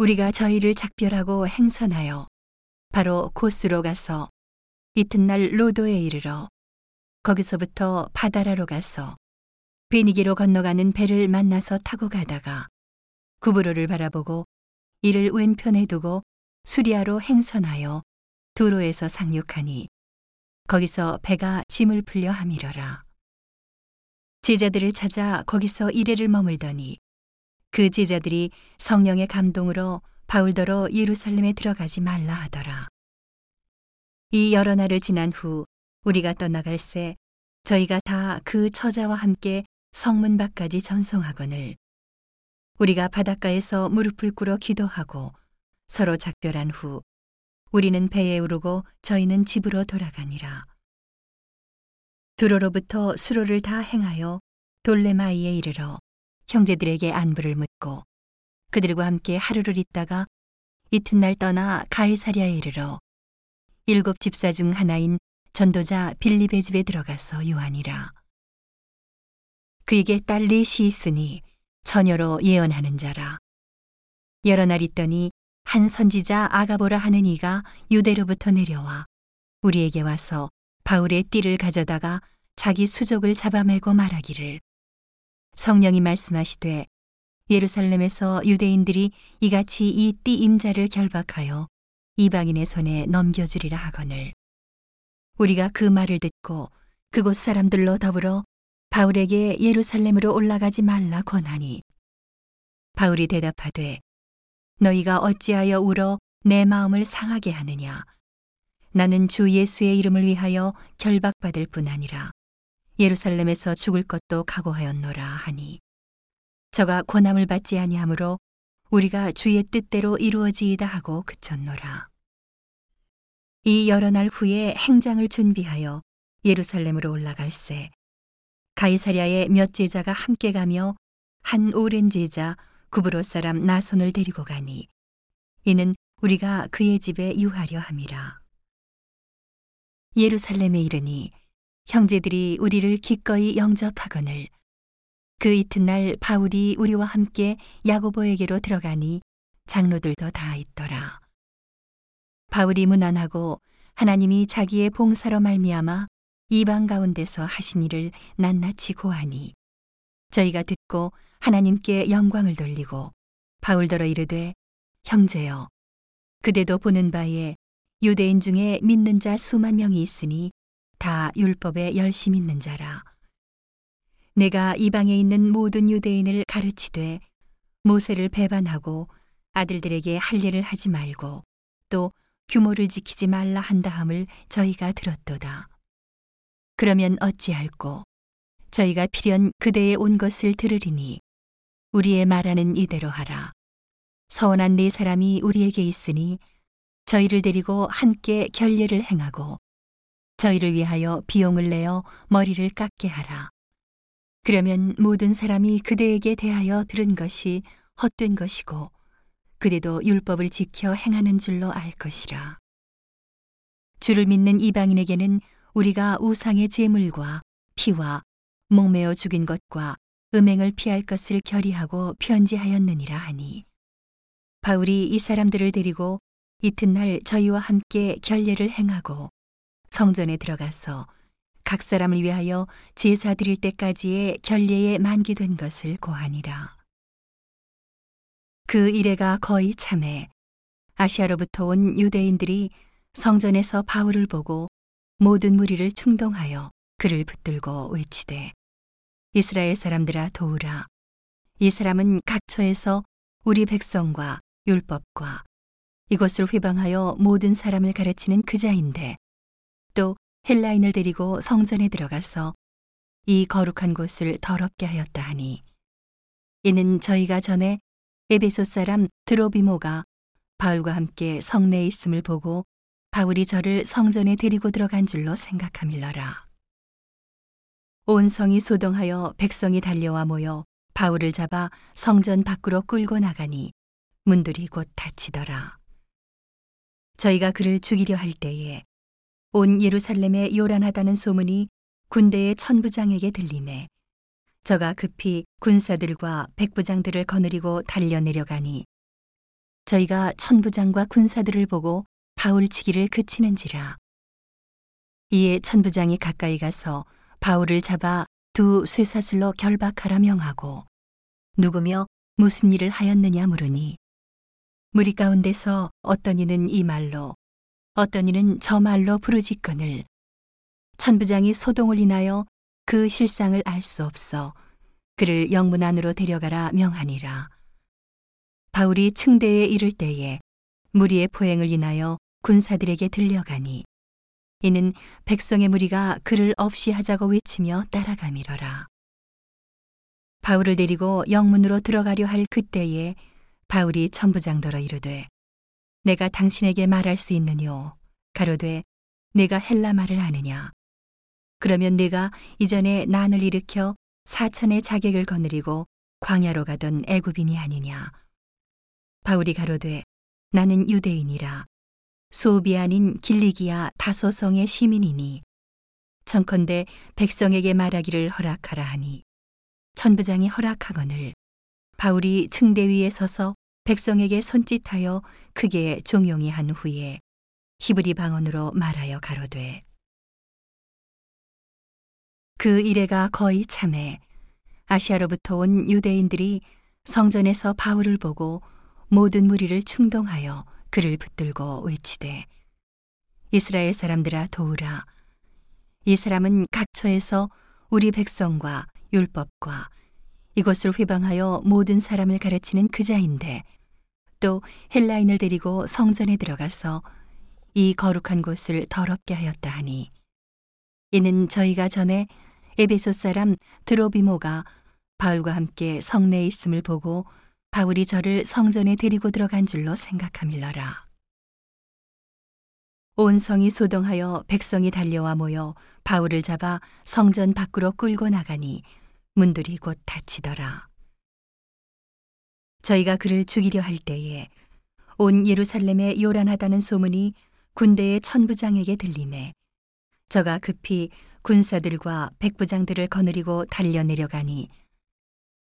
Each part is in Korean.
우리가 저희를 작별하고 행선하여 바로 고스로 가서 이튿날 로도에 이르러 거기서부터 바다라로 가서 베니게로 건너가는 배를 만나서 타고 가다가 구브로를 바라보고 이를 왼편에 두고 수리아로 행선하여 도로에서 상륙하니 거기서 배가 짐을 풀려 함이러라. 제자들을 찾아 거기서 이래를 머물더니 그 제자들이 성령의 감동으로 바울더러 예루살렘에 들어가지 말라 하더라. 이 여러 날을 지난 후 우리가 떠나갈 새 저희가 다 그 처자와 함께 성문 밖까지 전송하거늘 우리가 바닷가에서 무릎을 꿇어 기도하고 서로 작별한 후 우리는 배에 오르고 저희는 집으로 돌아가니라. 두로로부터 수로를 다 행하여 돌레마이에 이르러 형제들에게 안부를 묻고 그들과 함께 하루를 있다가 이튿날 떠나 가이사리아에 이르러 일곱 집사 중 하나인 전도자 빌립의 집에 들어가서 요하니라. 그에게 딸 넷이 있으니 처녀로 예언하는 자라. 여러 날 있더니 한 선지자 아가보라 하는 이가 유대로부터 내려와 우리에게 와서 바울의 띠를 가져다가 자기 수족을 잡아매고 말하기를 성령이 말씀하시되 예루살렘에서 유대인들이 이같이 이 띠 임자를 결박하여 이방인의 손에 넘겨주리라 하거늘. 우리가 그 말을 듣고 그곳 사람들로 더불어 바울에게 예루살렘으로 올라가지 말라 권하니 바울이 대답하되 너희가 어찌하여 울어 내 마음을 상하게 하느냐? 나는 주 예수의 이름을 위하여 결박받을 뿐 아니라 예루살렘에서 죽을 것도 각오하였노라 하니 저가 권함을 받지 아니하므로 우리가 주의 뜻대로 이루어지이다 하고 그쳤노라. 이 여러 날 후에 행장을 준비하여 예루살렘으로 올라갈새 가이사랴의 몇 제자가 함께 가며 한 오랜 제자 구브로 사람 나손을 데리고 가니 이는 우리가 그의 집에 유하려 함이라. 예루살렘에 이르니 형제들이 우리를 기꺼이 영접하거늘 그 이튿날 바울이 우리와 함께 야고보에게로 들어가니 장로들도 다 있더라. 바울이 무난하고 하나님이 자기의 봉사로 말미암아 이방 가운데서 하신 일을 낱낱이 고하니 저희가 듣고 하나님께 영광을 돌리고 바울더러 이르되 형제여 그대도 보는 바에 유대인 중에 믿는 자 수만 명이 있으니 다 율법에 열심 있는 자라 내가 이방에 있는 모든 유대인을 가르치되 모세를 배반하고 아들들에게 할 일을 하지 말고 또 규모를 지키지 말라 한다함을 저희가 들었도다. 그러면 어찌할꼬 저희가 필연 그대의 온 것을 들으리니 우리의 말하는 이대로 하라. 서원한 네 사람이 우리에게 있으니 저희를 데리고 함께 결례를 행하고 저희를 위하여 비용을 내어 머리를 깎게 하라. 그러면 모든 사람이 그대에게 대하여 들은 것이 헛된 것이고 그대도 율법을 지켜 행하는 줄로 알 것이라. 주를 믿는 이방인에게는 우리가 우상의 제물과 피와 목매어 죽인 것과 음행을 피할 것을 결의하고 편지하였느니라 하니 바울이 이 사람들을 데리고 이튿날 저희와 함께 결례를 행하고 성전에 들어가서 각 사람을 위하여 제사 드릴 때까지의 결례에 만기된 것을 고하니라. 그 이래가 거의 참해 아시아로부터 온 유대인들이 성전에서 바울을 보고 모든 무리를 충동하여 그를 붙들고 외치되 이스라엘 사람들아 도우라 이 사람은 각처에서 우리 백성과 율법과 이것을 회방하여 모든 사람을 가르치는 그자인데 또 헬라인을 데리고 성전에 들어가서 이 거룩한 곳을 더럽게 하였다 하니 이는 저희가 전에 에베소 사람 드로비모가 바울과 함께 성내에 있음을 보고 바울이 저를 성전에 데리고 들어간 줄로 생각함일러라. 온 성이 소동하여 백성이 달려와 모여 바울을 잡아 성전 밖으로 끌고 나가니 문들이 곧 닫히더라. 저희가 그를 죽이려 할 때에 온 예루살렘에 요란하다는 소문이 군대의 천부장에게 들림에 저가 급히 군사들과 백부장들을 거느리고 달려 내려가니 저희가 천부장과 군사들을 보고 바울 치기를 그치는지라. 이에 천부장이 가까이 가서 바울을 잡아 두 쇠사슬로 결박하라 명하고 누구며 무슨 일을 하였느냐 물으니 무리 가운데서 어떤 이는 이 말로 어떤 이는 저 말로 부르짖거늘 천부장이 소동을 인하여 그 실상을 알 수 없어 그를 영문 안으로 데려가라 명하니라. 바울이 층대에 이를 때에 무리의 포행을 인하여 군사들에게 들려가니 이는 백성의 무리가 그를 없이 하자고 외치며 따라가미러라. 바울을 데리고 영문으로 들어가려 할 그때에 바울이 천부장더러 이르되 내가 당신에게 말할 수 있느뇨? 가로되 내가 헬라 말을 아느냐? 그러면 내가 이전에 난을 일으켜 사천의 자객을 거느리고 광야로 가던 애굽인이 아니냐? 바울이 가로되 나는 유대인이라. 소비 아닌 길리기야 다소성의 시민이니. 청컨대 백성에게 말하기를 허락하라 하니. 천부장이 허락하거늘. 바울이 층대 위에 서서 백성에게 손짓하여 크게 종용이 한 후에 히브리 방언으로 말하여 가로되 그 이래가 거의 참해. 아시아로부터 온 유대인들이 성전에서 바울을 보고 모든 무리를 충동하여 그를 붙들고 외치되 이스라엘 사람들아 도우라. 이 사람은 각처에서 우리 백성과 율법과 이것을 회방하여 모든 사람을 가르치는 그자인데 또 헬라인을 데리고 성전에 들어가서 이 거룩한 곳을 더럽게 하였다 하니 이는 저희가 전에 에베소 사람 드로비모가 바울과 함께 성내에 있음을 보고 바울이 저를 성전에 데리고 들어간 줄로 생각함일러라. 온 성이 소동하여 백성이 달려와 모여 바울을 잡아 성전 밖으로 끌고 나가니 문들이 곧 닫히더라. 저희가 그를 죽이려 할 때에 온 예루살렘에 요란하다는 소문이 군대의 천부장에게 들림에 저가 급히 군사들과 백부장들을 거느리고 달려 내려가니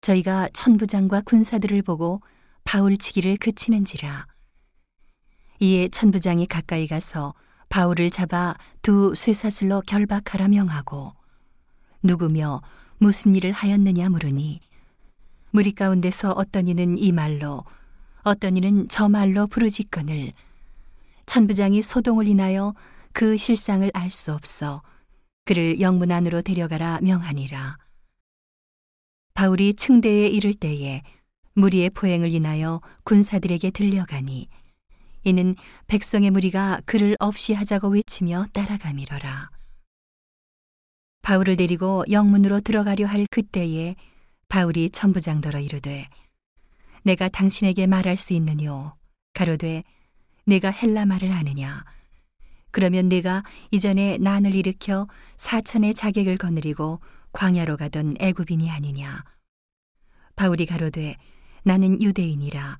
저희가 천부장과 군사들을 보고 바울 치기를 그치는지라 이에 천부장이 가까이 가서 바울을 잡아 두 쇠사슬로 결박하라 명하고 누구며 무슨 일을 하였느냐 물으니 무리 가운데서 어떤 이는 이 말로 어떤 이는 저 말로 부르짖거늘 천부장이 소동을 인하여 그 실상을 알 수 없어 그를 영문 안으로 데려가라 명하니라. 바울이 층대에 이를 때에 무리의 포행을 인하여 군사들에게 들려가니 이는 백성의 무리가 그를 없이 하자고 외치며 따라가미러라. 바울을 데리고 영문으로 들어가려 할 그때에 바울이 천부장더러 이르되 내가 당신에게 말할 수 있느뇨 가로되 내가 헬라 말을 아느냐? 그러면 내가 이전에 난을 일으켜 사천의 자객을 거느리고 광야로 가던 애굽인이 아니냐? 바울이 가로되 나는 유대인이라.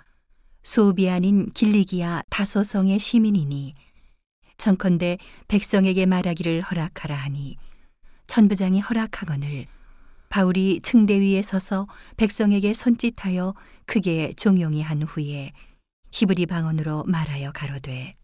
소비 아닌 길리기야 다소성의 시민이니 청컨대 백성에게 말하기를 허락하라 하니 천부장이 허락하거늘 바울이 층대 위에 서서 백성에게 손짓하여 크게 종용이 한 후에 히브리 방언으로 말하여 가로되